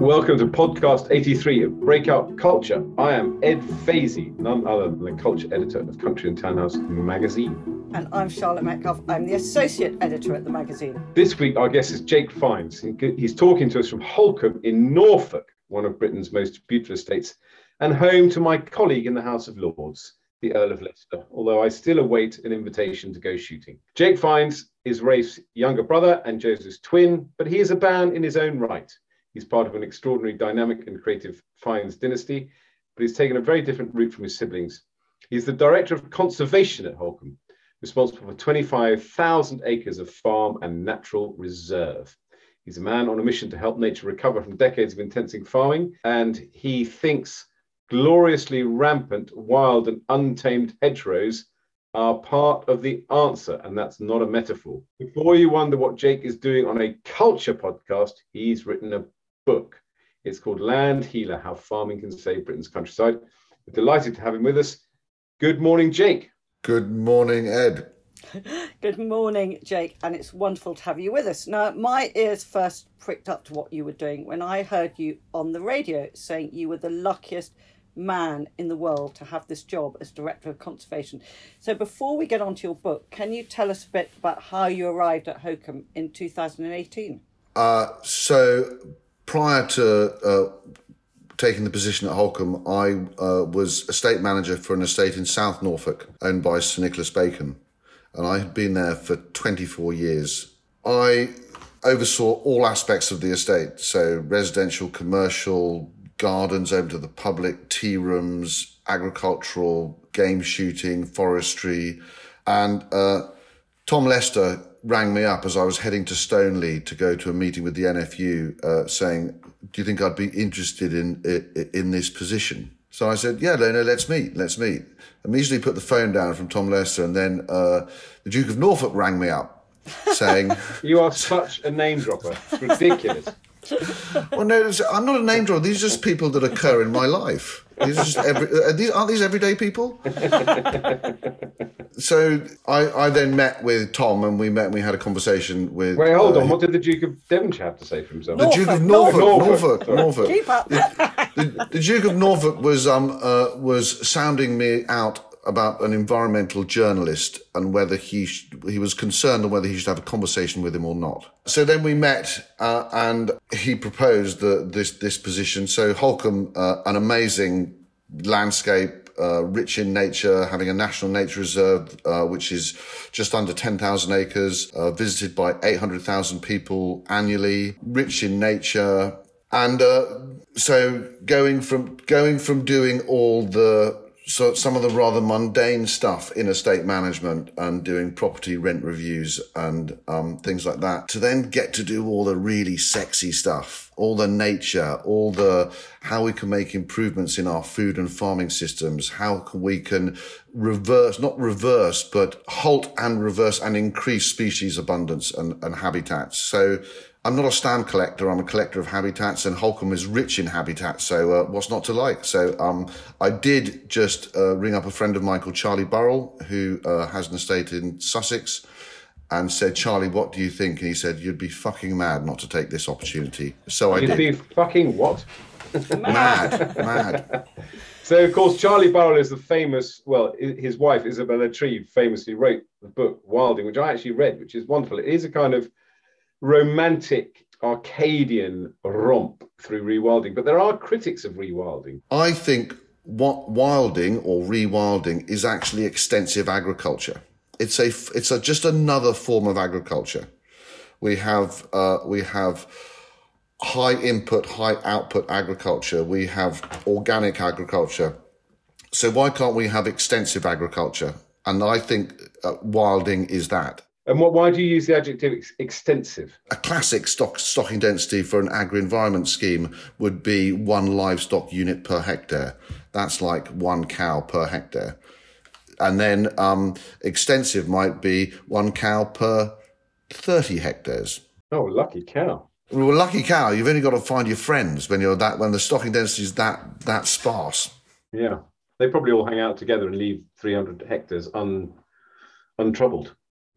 Welcome to podcast 83 of Breakout Culture. I am Ed Vaizey, none other than the culture editor of Country and Townhouse magazine. And I'm Charlotte Metcalfe. I'm the associate editor at the magazine. This week, our guest is Jake Fiennes. He's talking to us from Holkham in Norfolk, one of Britain's most beautiful estates, and home to my colleague in the House of Lords, the Earl of Leicester, although I still await an invitation to go shooting. Jake Fiennes is Ralph's younger brother and Joseph's twin, but he is a man in his own right. He's part of an extraordinary, dynamic, and creative Fiennes dynasty, but he's taken a very different route from his siblings. He's the director of conservation at Holkham, responsible for 25,000 acres of farm and natural reserve. He's a man on a mission to help nature recover from decades of intensive farming, and he thinks gloriously rampant, wild, and untamed hedgerows are part of the answer, and that's not a metaphor. Before you wonder what Jake is doing on a culture podcast, he's written a book. It's called Land Healer How Farming Can Save Britain's Countryside. We're delighted to have him with us. Good morning, Jake. Good morning, Ed. Good morning, Jake, and it's wonderful to have you with us. Now, my ears first pricked up to what you were doing when I heard you on the radio saying you were the luckiest man in the world to have this job as director of conservation. So, before we get on to your book, can you tell us a bit about how you arrived at Holkham in 2018? Uh, so, prior to uh, taking the position at Holkham, I uh, was estate manager for an estate in South Norfolk owned by Sir Nicholas Bacon, and I had been there for 24 years. I oversaw all aspects of the estate, so residential, commercial, gardens open to the public, tea rooms, agricultural, game shooting, forestry, and uh, Tom Leicester rang me up as I was heading to Stoneleigh to go to a meeting with the NFU, uh, saying, "Do you think I'd be interested in in this position?" So I said, "Yeah, no, no, let's meet, let's meet." Immediately put the phone down from Tom Leicester, and then uh, the Duke of Norfolk rang me up, saying, "You are such a name dropper. It's ridiculous." well, no, I'm not a name dropper. These are just people that occur in my life. These are just every, are these, aren't these everyday people? so I, I then met with Tom and we met and we had a conversation with. Wait, hold uh, on. What did the Duke of Devonshire have to say for himself? The Duke of Norfolk. Norfolk. Norfolk. Norfolk. Keep up. The, the, the, Duke of Norfolk was um uh, was sounding me out about an environmental journalist and whether he sh- he was concerned on whether he should have a conversation with him or not. So then we met, uh, and he proposed the, this this position. So Holkham, uh, an amazing landscape. Uh, rich in nature, having a national nature reserve, uh, which is just under 10,000 acres, uh, visited by 800,000 people annually, rich in nature. And, uh, so going from, going from doing all the so some of the rather mundane stuff in estate management and doing property rent reviews and um, things like that to then get to do all the really sexy stuff all the nature all the how we can make improvements in our food and farming systems how can we can reverse not reverse but halt and reverse and increase species abundance and, and habitats. So I'm not a stamp collector. I'm a collector of habitats, and Holkham is rich in habitats. So uh, what's not to like? So um, I did just uh, ring up a friend of mine called Charlie Burrell, who uh, has an estate in Sussex, and said, "Charlie, what do you think?" And he said, "You'd be fucking mad not to take this opportunity." So I You'd did. be fucking what? mad, mad. So, of course, Charlie Burrell is the famous, well, his wife, Isabella Tree, famously wrote the book Wilding, which I actually read, which is wonderful. It is a kind of romantic Arcadian romp through rewilding, but there are critics of rewilding. I think what wilding or rewilding is actually extensive agriculture. It's a it's a, just another form of agriculture. We have uh, we have high input, high output agriculture. We have organic agriculture. So why can't we have extensive agriculture? And I think uh, wilding is that. And what, why do you use the adjective ex- extensive? A classic stock stocking density for an agri-environment scheme would be one livestock unit per hectare. That's like one cow per hectare. And then um, extensive might be one cow per 30 hectares. Oh, lucky cow. Well, lucky cow, you've only got to find your friends when you're that when the stocking density is that that sparse. Yeah. They probably all hang out together and leave 300 hectares un, untroubled.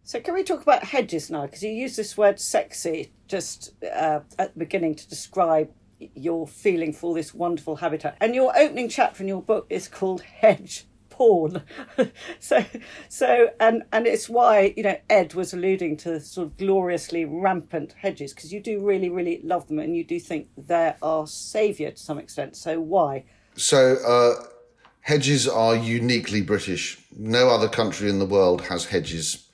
So, can we talk about hedges now? Because you use this word sexy just uh, at the beginning to describe your feeling for this wonderful habitat. And your opening chapter in your book is called Hedge porn. so, so, and and it's why you know Ed was alluding to sort of gloriously rampant hedges because you do really, really love them, and you do think they're our saviour to some extent. So why? So. Uh, hedges are uniquely British. No other country in the world has hedges.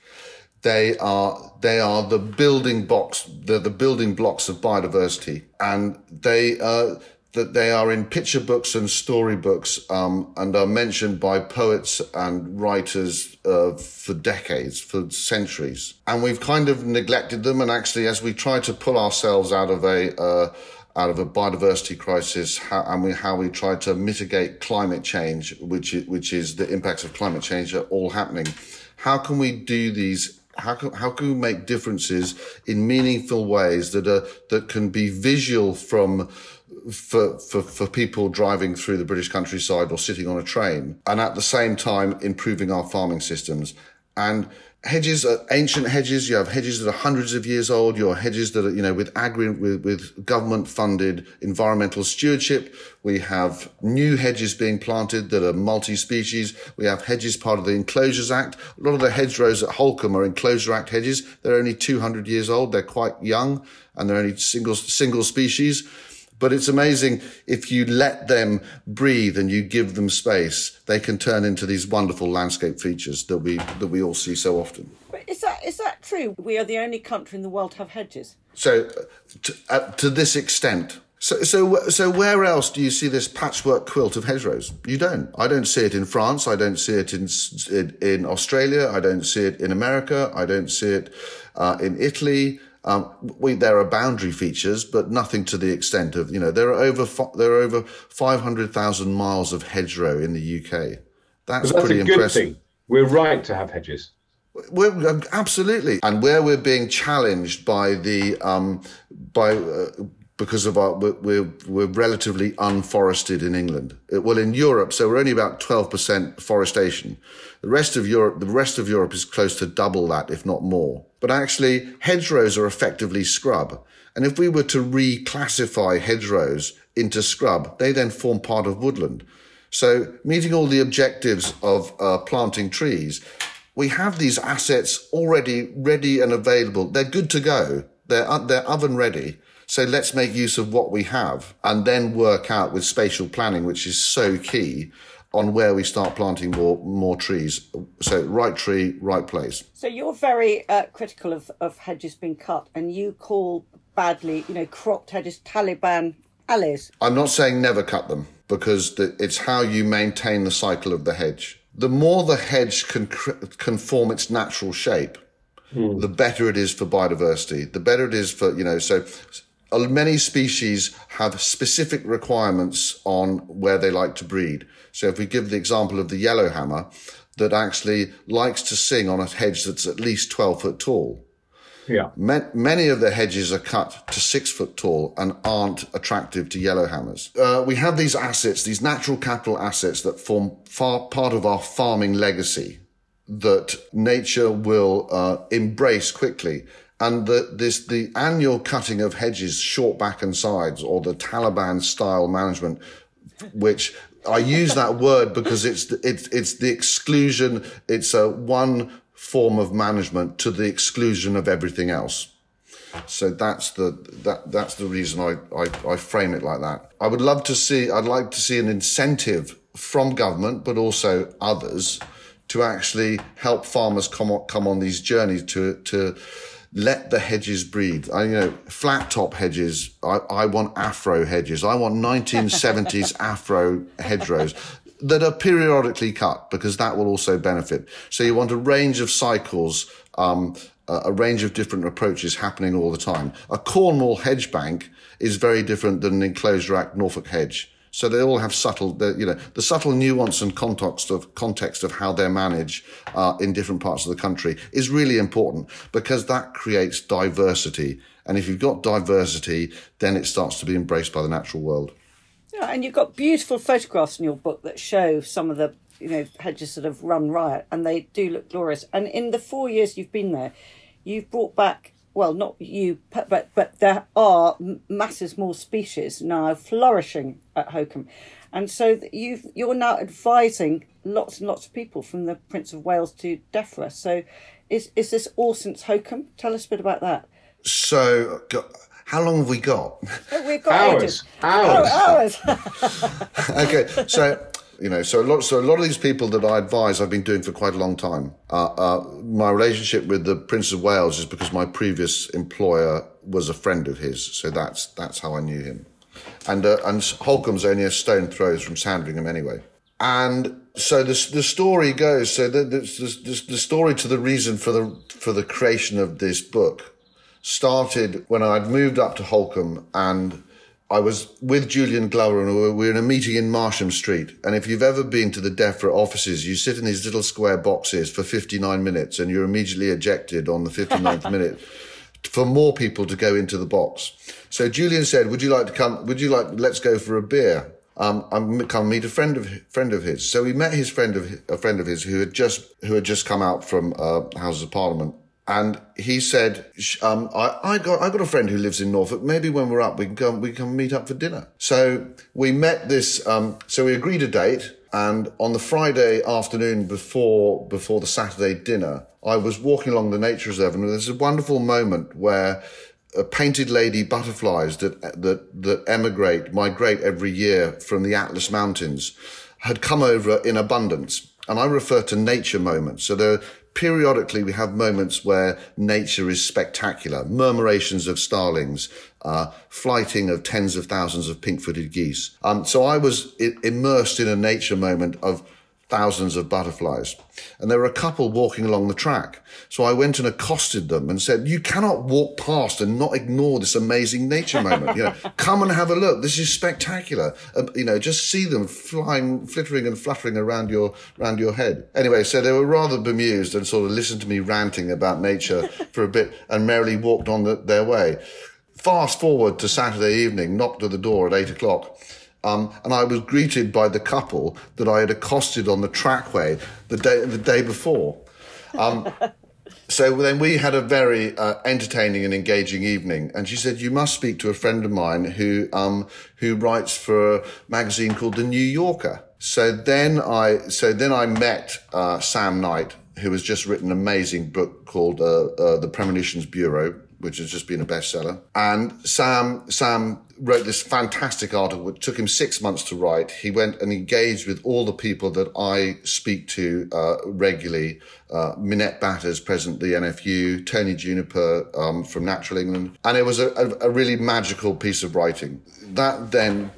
They are they are the building blocks. They're the building blocks of biodiversity, and they uh, that they are in picture books and storybooks um, and are mentioned by poets and writers uh, for decades, for centuries. And we've kind of neglected them. And actually, as we try to pull ourselves out of a uh, out of a biodiversity crisis, how, and we, how we try to mitigate climate change, which is, which is the impacts of climate change are all happening. How can we do these how can, how can we make differences in meaningful ways that are that can be visual from for, for, for people driving through the British countryside or sitting on a train, and at the same time improving our farming systems. And hedges are ancient hedges. You have hedges that are hundreds of years old. You have hedges that are, you know, with agri, with, with government funded environmental stewardship. We have new hedges being planted that are multi-species. We have hedges part of the Enclosures Act. A lot of the hedgerows at Holkham are Enclosure Act hedges. They're only 200 years old. They're quite young and they're only single, single species. But it's amazing if you let them breathe and you give them space, they can turn into these wonderful landscape features that we that we all see so often. But is that is that true? We are the only country in the world to have hedges. So, to, uh, to this extent, so, so, so where else do you see this patchwork quilt of hedgerows? You don't. I don't see it in France. I don't see it in in, in Australia. I don't see it in America. I don't see it uh, in Italy. Um, we, there are boundary features, but nothing to the extent of, you know, there are over, there are over 500,000 miles of hedgerow in the UK. That's, that's pretty a good impressive. Thing. We're right to have hedges. We're, um, absolutely. And where we're being challenged by the, um, by, uh, because of our, we're, we're relatively unforested in England. Uh, well, in Europe, so we're only about 12% forestation. The rest of Europe, the rest of Europe is close to double that, if not more. But actually, hedgerows are effectively scrub. And if we were to reclassify hedgerows into scrub, they then form part of woodland. So meeting all the objectives of uh, planting trees, we have these assets already ready and available. They're good to go. They're, they're oven ready. So let's make use of what we have and then work out with spatial planning, which is so key on where we start planting more more trees. So right tree, right place. So you're very uh, critical of, of hedges being cut, and you call badly, you know, cropped hedges Taliban alleys. I'm not saying never cut them because the, it's how you maintain the cycle of the hedge. The more the hedge can can form its natural shape, mm. the better it is for biodiversity. The better it is for you know so many species have specific requirements on where they like to breed. So if we give the example of the yellowhammer that actually likes to sing on a hedge that's at least 12 foot tall. Yeah. Many of the hedges are cut to six foot tall and aren't attractive to yellowhammers. Uh, we have these assets, these natural capital assets that form far part of our farming legacy that nature will uh, embrace quickly and the, this, the annual cutting of hedges short back and sides or the Taliban style management, which I use that word because it's, it's, it's the exclusion. It's a one form of management to the exclusion of everything else. So that's the that that's the reason I, I, I frame it like that. I would love to see I'd like to see an incentive from government, but also others, to actually help farmers come on, come on these journeys to to let the hedges breathe. I, you know, flat top hedges. I, I want afro hedges. I want 1970s afro hedgerows that are periodically cut because that will also benefit. So you want a range of cycles, um, a range of different approaches happening all the time. A Cornwall hedge bank is very different than an enclosure act Norfolk hedge. So they all have subtle, you know, the subtle nuance and context of context of how they're managed uh, in different parts of the country is really important because that creates diversity. And if you've got diversity, then it starts to be embraced by the natural world. Yeah, and you've got beautiful photographs in your book that show some of the you know hedges sort of run riot, and they do look glorious. And in the four years you've been there, you've brought back well, not you, but but there are masses more species now flourishing at Holkham, and so you you're now advising lots and lots of people from the Prince of Wales to DEFRA. So, is is this all since Holkham? Tell us a bit about that. So, how long have we got? Oh, we've got hours. Ages. Hours. Oh, hours. okay, so you know, so a lot, so a lot of these people that I advise, I've been doing for quite a long time. Uh, uh, my relationship with the Prince of Wales is because my previous employer was a friend of his, so that's that's how I knew him. And uh, and Holkham's only a stone throws from Sandringham anyway. And so the the story goes. So the the, the the story to the reason for the for the creation of this book started when I'd moved up to Holcombe and I was with Julian Glover and we were in a meeting in Marsham Street. And if you've ever been to the DEFRA offices, you sit in these little square boxes for 59 minutes and you're immediately ejected on the 59th minute for more people to go into the box. So Julian said, would you like to come? Would you like, let's go for a beer. Um, I'm come meet a friend of friend of his. So we met his friend of a friend of his who had just who had just come out from uh, Houses of Parliament, and he said, um, I, I, got, I got a friend who lives in Norfolk. Maybe when we're up, we can come, we can meet up for dinner. So we met this, um, so we agreed a date. And on the Friday afternoon before, before the Saturday dinner, I was walking along the nature reserve and there's a wonderful moment where a painted lady butterflies that, that, that emigrate, migrate every year from the Atlas Mountains had come over in abundance. And I refer to nature moments. So there periodically we have moments where nature is spectacular, murmurations of starlings, uh, flighting of tens of thousands of pink-footed geese. Um, so I was immersed in a nature moment of thousands of butterflies. And there were a couple walking along the track. So I went and accosted them and said, you cannot walk past and not ignore this amazing nature moment. You know, come and have a look. This is spectacular. Uh, you know, just see them flying, flittering and fluttering around your, around your head. Anyway, so they were rather bemused and sort of listened to me ranting about nature for a bit and merrily walked on the, their way. Fast forward to Saturday evening, knocked at the door at eight o'clock um, and I was greeted by the couple that I had accosted on the trackway the day the day before. Um, so then we had a very uh, entertaining and engaging evening, and she said, "You must speak to a friend of mine who um, who writes for a magazine called The New Yorker." So then I so then I met uh, Sam Knight, who has just written an amazing book called uh, uh The Premonitions Bureau, which has just been a bestseller. And Sam, Sam wrote this fantastic article, which took him six months to write. He went and engaged with all the people that I speak to uh, regularly. Uh, Minette Batters, president of the NFU, Tony Juniper um, from Natural England. And it was a, a, a really magical piece of writing. That then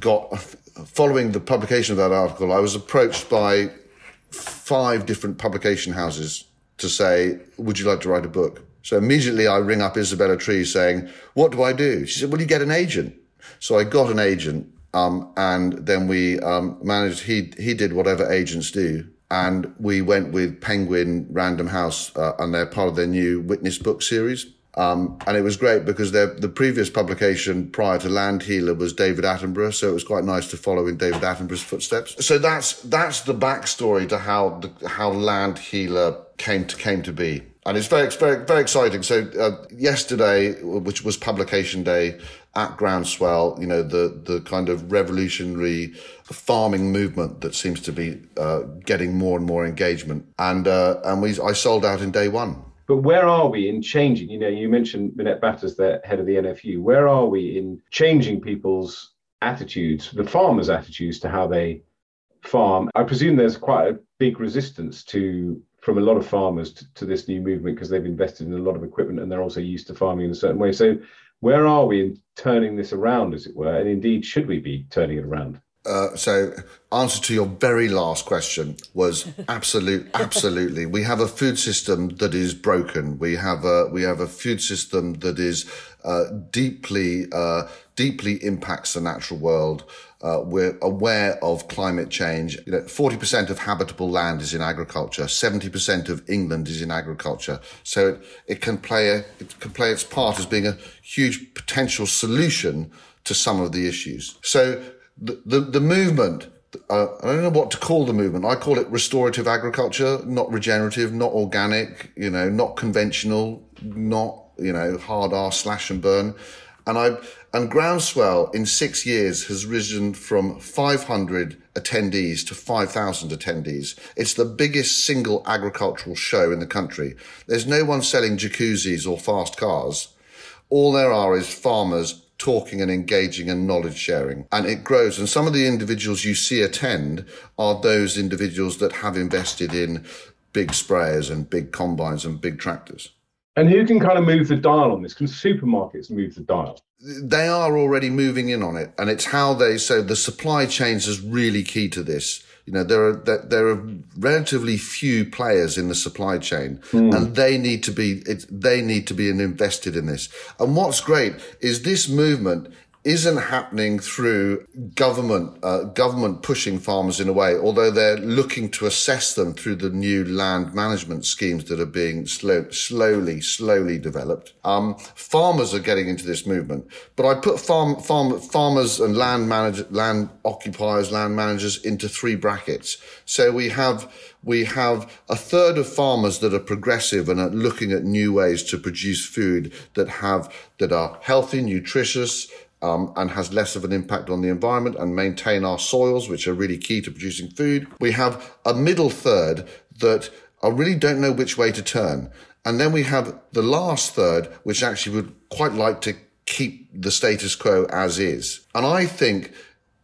got, following the publication of that article, I was approached by five different publication houses to say, would you like to write a book? So immediately I ring up Isabella Tree saying, what do I do? She said, well, you get an agent. So I got an agent. Um, and then we, um, managed, he, he did whatever agents do. And we went with Penguin Random House, uh, and they're part of their new Witness book series. Um, and it was great because the previous publication prior to Land Healer was David Attenborough, so it was quite nice to follow in David Attenborough's footsteps. So that's that's the backstory to how the, how Land Healer came to came to be and it's very, very, very exciting. So uh, yesterday, which was publication day at Groundswell, you know, the the kind of revolutionary farming movement that seems to be uh, getting more and more engagement, and uh, and we I sold out in day one. But where are we in changing? You know, you mentioned Minette Batters, the head of the NFU. Where are we in changing people's attitudes, the farmers' attitudes to how they farm? I presume there's quite a big resistance to from a lot of farmers to, to this new movement because they've invested in a lot of equipment and they're also used to farming in a certain way. So, where are we in turning this around, as it were? And indeed, should we be turning it around? Uh, so, answer to your very last question was absolute, absolutely. We have a food system that is broken. We have a we have a food system that is uh, deeply uh, deeply impacts the natural world. Uh, we're aware of climate change. You know, 40% of habitable land is in agriculture. 70% of England is in agriculture. So it, it can play a, it can play its part as being a huge potential solution to some of the issues. So the, the, the movement uh, I don't know what to call the movement. I call it restorative agriculture, not regenerative, not organic, you know, not conventional, not, you know, hard R slash and burn. And I, and Groundswell in six years has risen from 500 attendees to 5,000 attendees. It's the biggest single agricultural show in the country. There's no one selling jacuzzis or fast cars. All there are is farmers talking and engaging and knowledge sharing. And it grows. And some of the individuals you see attend are those individuals that have invested in big sprayers and big combines and big tractors. And who can kind of move the dial on this? Can supermarkets move the dial? They are already moving in on it. And it's how they, so the supply chains is really key to this. You know, there are there are relatively few players in the supply chain, mm. and they need to be it, they need to be invested in this. And what's great is this movement isn't happening through government uh, government pushing farmers in a way, although they're looking to assess them through the new land management schemes that are being slow, slowly, slowly developed. Um, farmers are getting into this movement, but I put farm, farm farmers and land manage, land occupiers, land managers into three brackets. So we have we have a third of farmers that are progressive and are looking at new ways to produce food that have that are healthy, nutritious um, and has less of an impact on the environment and maintain our soils, which are really key to producing food. We have a middle third that I really don't know which way to turn. And then we have the last third, which actually would quite like to keep the status quo as is. And I think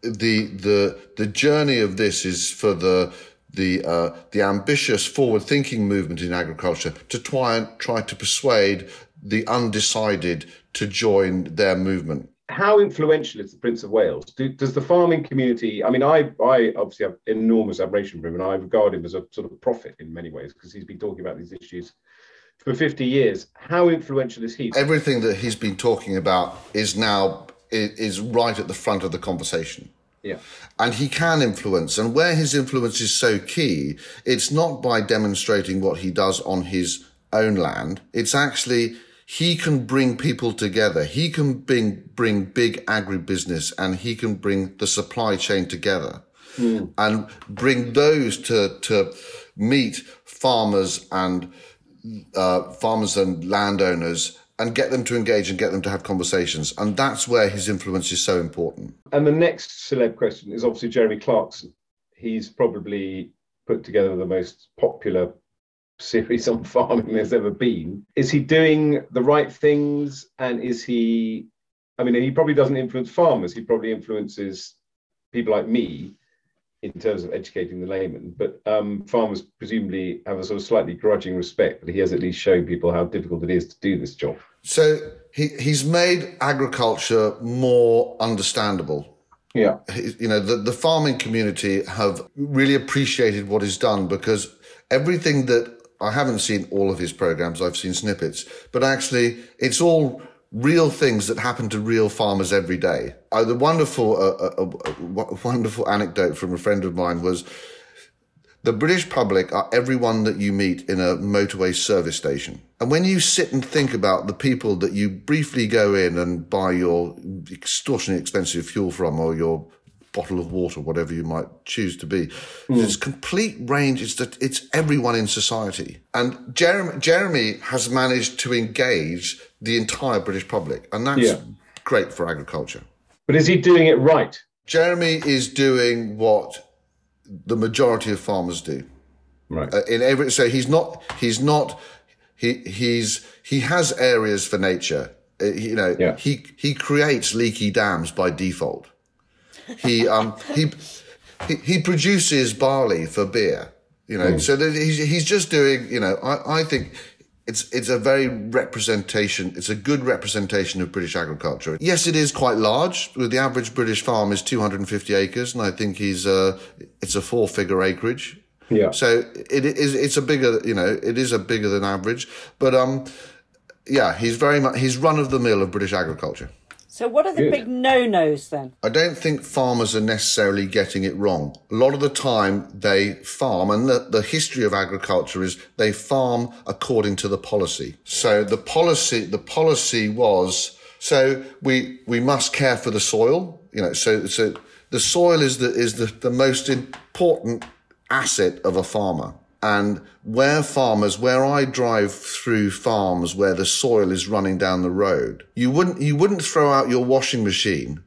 the, the, the journey of this is for the, the, uh, the ambitious forward thinking movement in agriculture to try and try to persuade the undecided to join their movement how influential is the Prince of Wales? Do, does the farming community? I mean, I I obviously have enormous admiration for him, and I regard him as a sort of prophet in many ways because he's been talking about these issues for 50 years. How influential is he? Everything that he's been talking about is now is right at the front of the conversation. Yeah. And he can influence. And where his influence is so key, it's not by demonstrating what he does on his own land. It's actually he can bring people together. He can bring, bring big agribusiness and he can bring the supply chain together mm. and bring those to, to meet farmers and, uh, farmers and landowners and get them to engage and get them to have conversations. And that's where his influence is so important. And the next celeb question is obviously Jeremy Clarkson. He's probably put together the most popular series on farming there's ever been. Is he doing the right things? And is he, I mean, he probably doesn't influence farmers, he probably influences people like me in terms of educating the layman. But um, farmers presumably have a sort of slightly grudging respect, but he has at least shown people how difficult it is to do this job. So he, he's made agriculture more understandable. Yeah. You know, the, the farming community have really appreciated what he's done because everything that I haven't seen all of his programs. I've seen snippets, but actually it's all real things that happen to real farmers every day. Uh, the wonderful, uh, uh, uh wonderful anecdote from a friend of mine was the British public are everyone that you meet in a motorway service station. And when you sit and think about the people that you briefly go in and buy your extortionately expensive fuel from or your bottle of water, whatever you might choose to be. Mm. It's complete range. is that it's everyone in society. And Jeremy, Jeremy has managed to engage the entire British public, and that's yeah. great for agriculture. But is he doing it right? Jeremy is doing what the majority of farmers do. Right. Uh, in every so he's not he's not he he's he has areas for nature. Uh, you know, yeah. he he creates leaky dams by default. He um he he, he produces barley for beer. You know, mm. so he's he's just doing. You know, I I think it's it's a very representation. It's a good representation of British agriculture. Yes, it is quite large. The average British farm is 250 acres, and I think he's uh it's a four figure acreage. Yeah. So it is it's a bigger you know it is a bigger than average, but um yeah he's very much he's run of the mill of British agriculture. So, what are the Good. big no nos then? I don't think farmers are necessarily getting it wrong. A lot of the time they farm, and the, the history of agriculture is they farm according to the policy. So, the policy, the policy was so we, we must care for the soil, you know, so, so the soil is the is the, the most important asset of a farmer. And where farmers, where I drive through farms where the soil is running down the road, you wouldn't you wouldn't throw out your washing machine.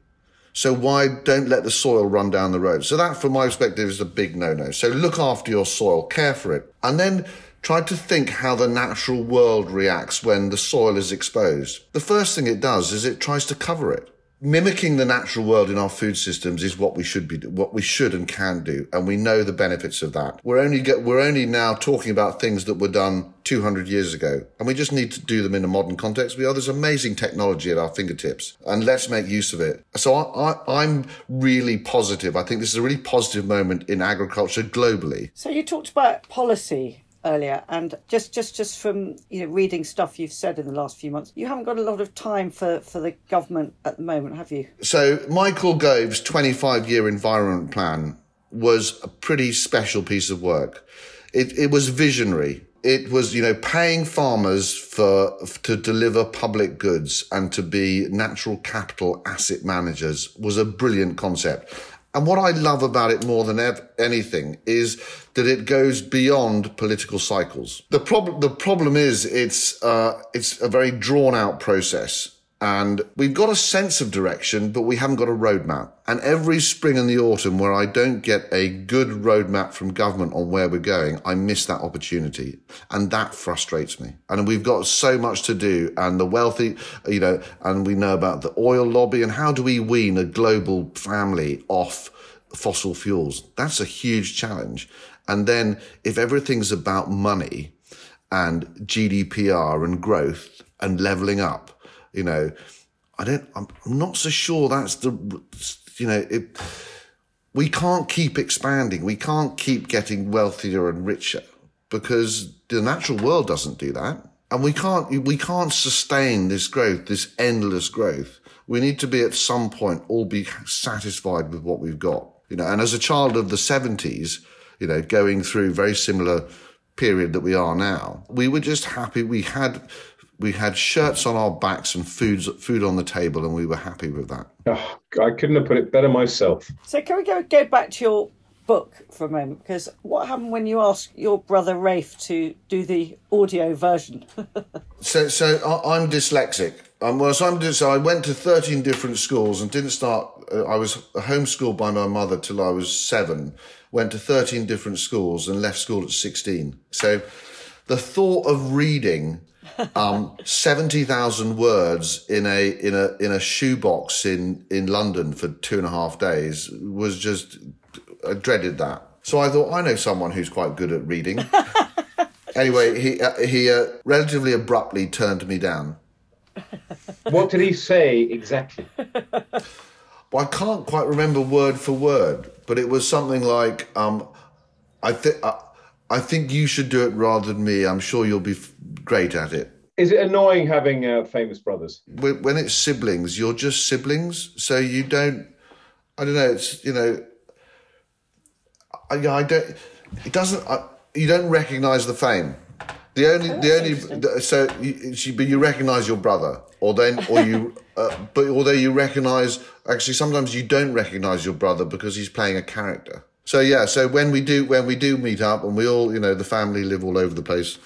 So why don't let the soil run down the road? So that, from my perspective, is a big no-no. So look after your soil, care for it, and then try to think how the natural world reacts when the soil is exposed. The first thing it does is it tries to cover it mimicking the natural world in our food systems is what we should be what we should and can do and we know the benefits of that. We're only get, we're only now talking about things that were done 200 years ago and we just need to do them in a modern context. We are there's amazing technology at our fingertips and let's make use of it. So I, I, i'm really positive. I think this is a really positive moment in agriculture globally. So you talked about policy earlier. And just just just from you know reading stuff you've said in the last few months you haven't got a lot of time for for the government at the moment have you? So michael gove's 25 year environment plan was a pretty special piece of work. It, it was visionary. It was you know paying farmers for to deliver public goods and to be natural capital asset managers was a brilliant concept and what I love about it more than ev- anything is that it goes beyond political cycles. The problem, the problem is it's, uh, it's a very drawn out process. And we've got a sense of direction, but we haven't got a roadmap. And every spring and the autumn where I don't get a good roadmap from government on where we're going, I miss that opportunity. And that frustrates me. And we've got so much to do and the wealthy, you know, and we know about the oil lobby and how do we wean a global family off fossil fuels? That's a huge challenge. And then if everything's about money and GDPR and growth and leveling up, you know, I don't, I'm, not so sure that's the, you know, it, we can't keep expanding. We can't keep getting wealthier and richer because the natural world doesn't do that. And we can't, we can't sustain this growth, this endless growth. We need to be at some point all be satisfied with what we've got, you know, and as a child of the seventies, you know, going through very similar period that we are now, we were just happy. We had, we had shirts on our backs and foods food on the table, and we were happy with that. Oh, I couldn't have put it better myself. So can we go go back to your book for a moment? Because what happened when you asked your brother Ralph to do the audio version? so, so I, am dyslexic. Um, well, so I'm so I went to 13 different schools and didn't start. Uh, I was homeschooled by my mother till I was seven. Went to 13 different schools and left school at 16. So, the thought of reading um, seventy thousand words in a in a in a shoebox in in London for two and a half days was just I dreaded that. So I thought I know someone who's quite good at reading. anyway, he uh, he uh, relatively abruptly turned me down. What did he say exactly? Well, I can't quite remember word for word, but it was something like, um, "I think." Uh, I think you should do it rather than me. I'm sure you'll be f- great at it. Is it annoying having uh, famous brothers? When it's siblings, you're just siblings, so you don't. I don't know. It's you know. I, I don't. It doesn't. I, you don't recognise the fame. The only, oh, the only, so you, but you recognise your brother, or then, or you, uh, but although you recognise, actually, sometimes you don't recognise your brother because he's playing a character. So yeah, so when we do when we do meet up, and we all you know the family live all over the place,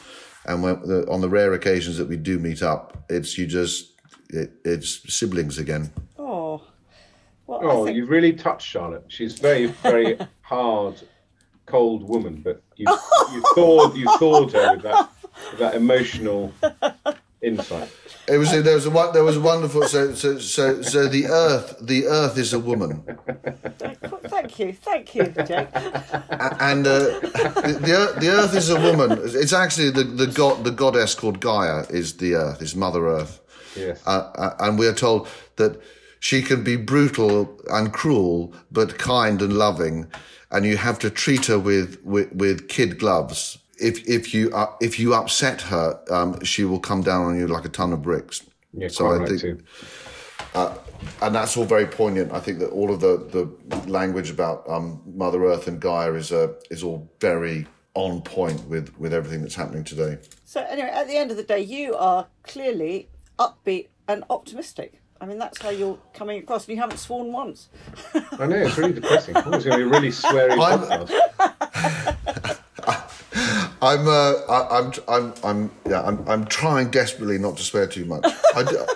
and when, the, on the rare occasions that we do meet up, it's you just it, it's siblings again. Oh, well, oh, think... you've really touched Charlotte. She's very very hard, cold woman, but you you thawed you thawed her with that with that emotional insight. It was there was a there was a wonderful so so so so the earth the earth is a woman. Thank you, thank you, Jake. And uh, the, the earth, the earth is a woman. It's actually the the god the goddess called Gaia is the earth is Mother Earth. Yes. Uh, uh, and we are told that she can be brutal and cruel, but kind and loving, and you have to treat her with with, with kid gloves if if you uh, if you upset her, um, she will come down on you like a ton of bricks. Yeah, so I right think, uh, and that's all very poignant. I think that all of the the language about um, Mother Earth and Gaia is uh, is all very on point with with everything that's happening today. So anyway, at the end of the day, you are clearly upbeat and optimistic. I mean, that's how you're coming across. And you haven't sworn once. I know it's really depressing. It's going to be a really sweary podcast. I'm, uh, I, I'm, I'm, I'm, yeah, I'm, I'm trying desperately not to swear too much. I, do-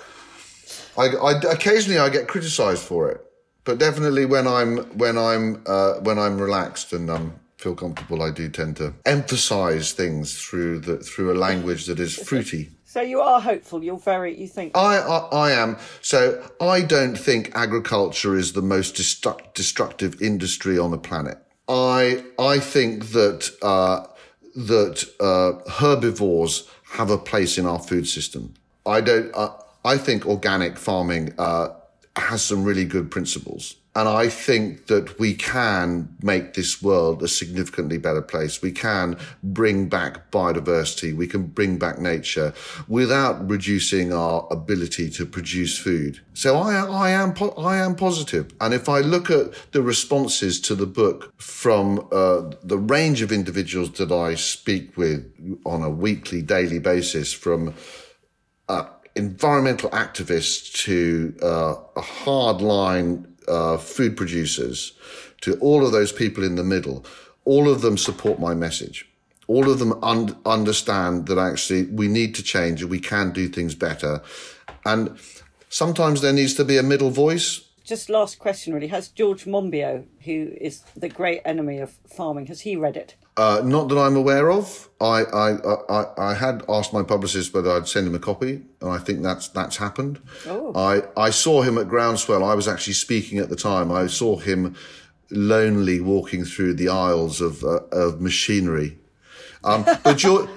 I, I- occasionally I get criticised for it, but definitely when I'm, when I'm, uh, when I'm relaxed and um, feel comfortable, I do tend to emphasise things through the through a language that is fruity. So you are hopeful. You're very. You think. I, I, I am. So I don't think agriculture is the most destruct, destructive industry on the planet. I, I think that, uh, that, uh, herbivores have a place in our food system. I don't, uh, I think organic farming, uh, has some really good principles. And I think that we can make this world a significantly better place. We can bring back biodiversity. We can bring back nature without reducing our ability to produce food. So I, I am, I am positive. And if I look at the responses to the book from uh, the range of individuals that I speak with on a weekly, daily basis, from uh, environmental activists to uh, hardline uh, food producers to all of those people in the middle, all of them support my message. All of them un- understand that actually we need to change we can do things better. And sometimes there needs to be a middle voice. Just last question, really. Has George Monbiot, who is the great enemy of farming, has he read it? Uh, not that I'm aware of. I, I, I, I had asked my publicist whether I'd send him a copy, and I think that's that's happened. Oh. I, I saw him at Groundswell. I was actually speaking at the time. I saw him lonely walking through the aisles of uh, of machinery. Um, but George,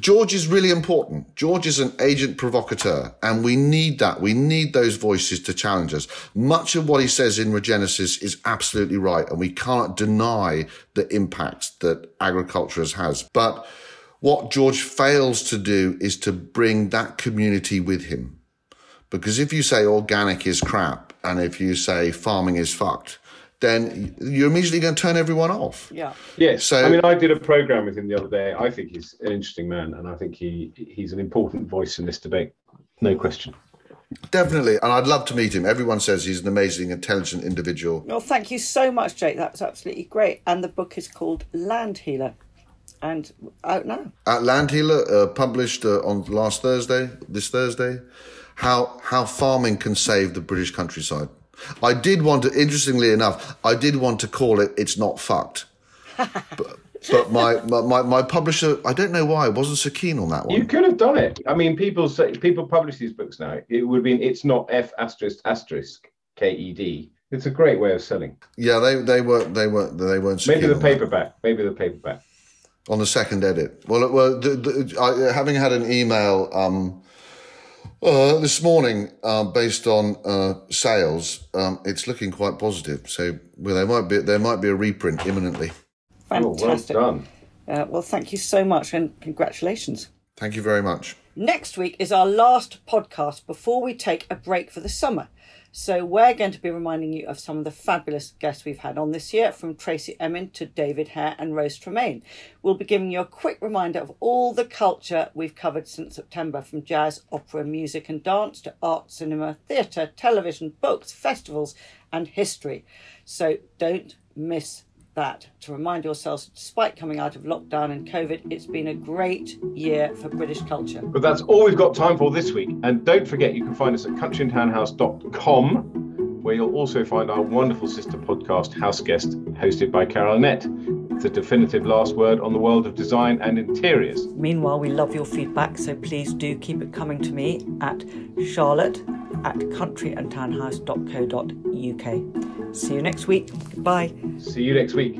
George is really important. George is an agent provocateur, and we need that. We need those voices to challenge us. Much of what he says in Regenesis is absolutely right, and we can't deny the impact that agriculture has has. But what George fails to do is to bring that community with him. Because if you say organic is crap, and if you say farming is fucked, then you're immediately going to turn everyone off. Yeah. Yes. So- I mean, I did a program with him the other day. I think he's an interesting man, and I think he he's an important voice in this debate. No question. Definitely. And I'd love to meet him. Everyone says he's an amazing, intelligent individual. Well, thank you so much, Jake. That was absolutely great. And the book is called Land Healer, and out now. At Land Healer, uh, published uh, on last Thursday, this Thursday, how how farming can save the British countryside. I did want to, interestingly enough, I did want to call it "It's Not Fucked," but, but my, my my my publisher, I don't know why, wasn't so keen on that one. You could have done it. I mean, people say people publish these books now. It would have been it's not F asterisk asterisk K E D. It's a great way of selling. yeah, they they weren't they weren't they weren't. Maybe the on that. paperback. Maybe the paperback. on the second edit. Well, well, the, the, I, having had an email um, uh, this morning uh, based on uh, sales, um, it's looking quite positive. So well, there might be there might be a reprint imminently. Oh, well Fantastic. done. Uh, well, thank you so much, and congratulations. Thank you very much. Next week is our last podcast before we take a break for the summer. So, we're going to be reminding you of some of the fabulous guests we've had on this year, from Tracey Emin to David Hare and Rose Tremain. We'll be giving you a quick reminder of all the culture we've covered since September, from jazz, opera, music, and dance to art, cinema, theatre, television, books, festivals, and history. So, don't miss that to remind yourselves, despite coming out of lockdown and COVID, it's been a great year for British culture. But that's all we've got time for this week. And don't forget, you can find us at countryandtownhouse.com, where you'll also find our wonderful sister podcast, House Guest, hosted by Carol Annette. It's a definitive last word on the world of design and interiors. Meanwhile, we love your feedback, so please do keep it coming to me at charlotte at countryandtownhouse.co.uk. See you next week. Bye. See you next week.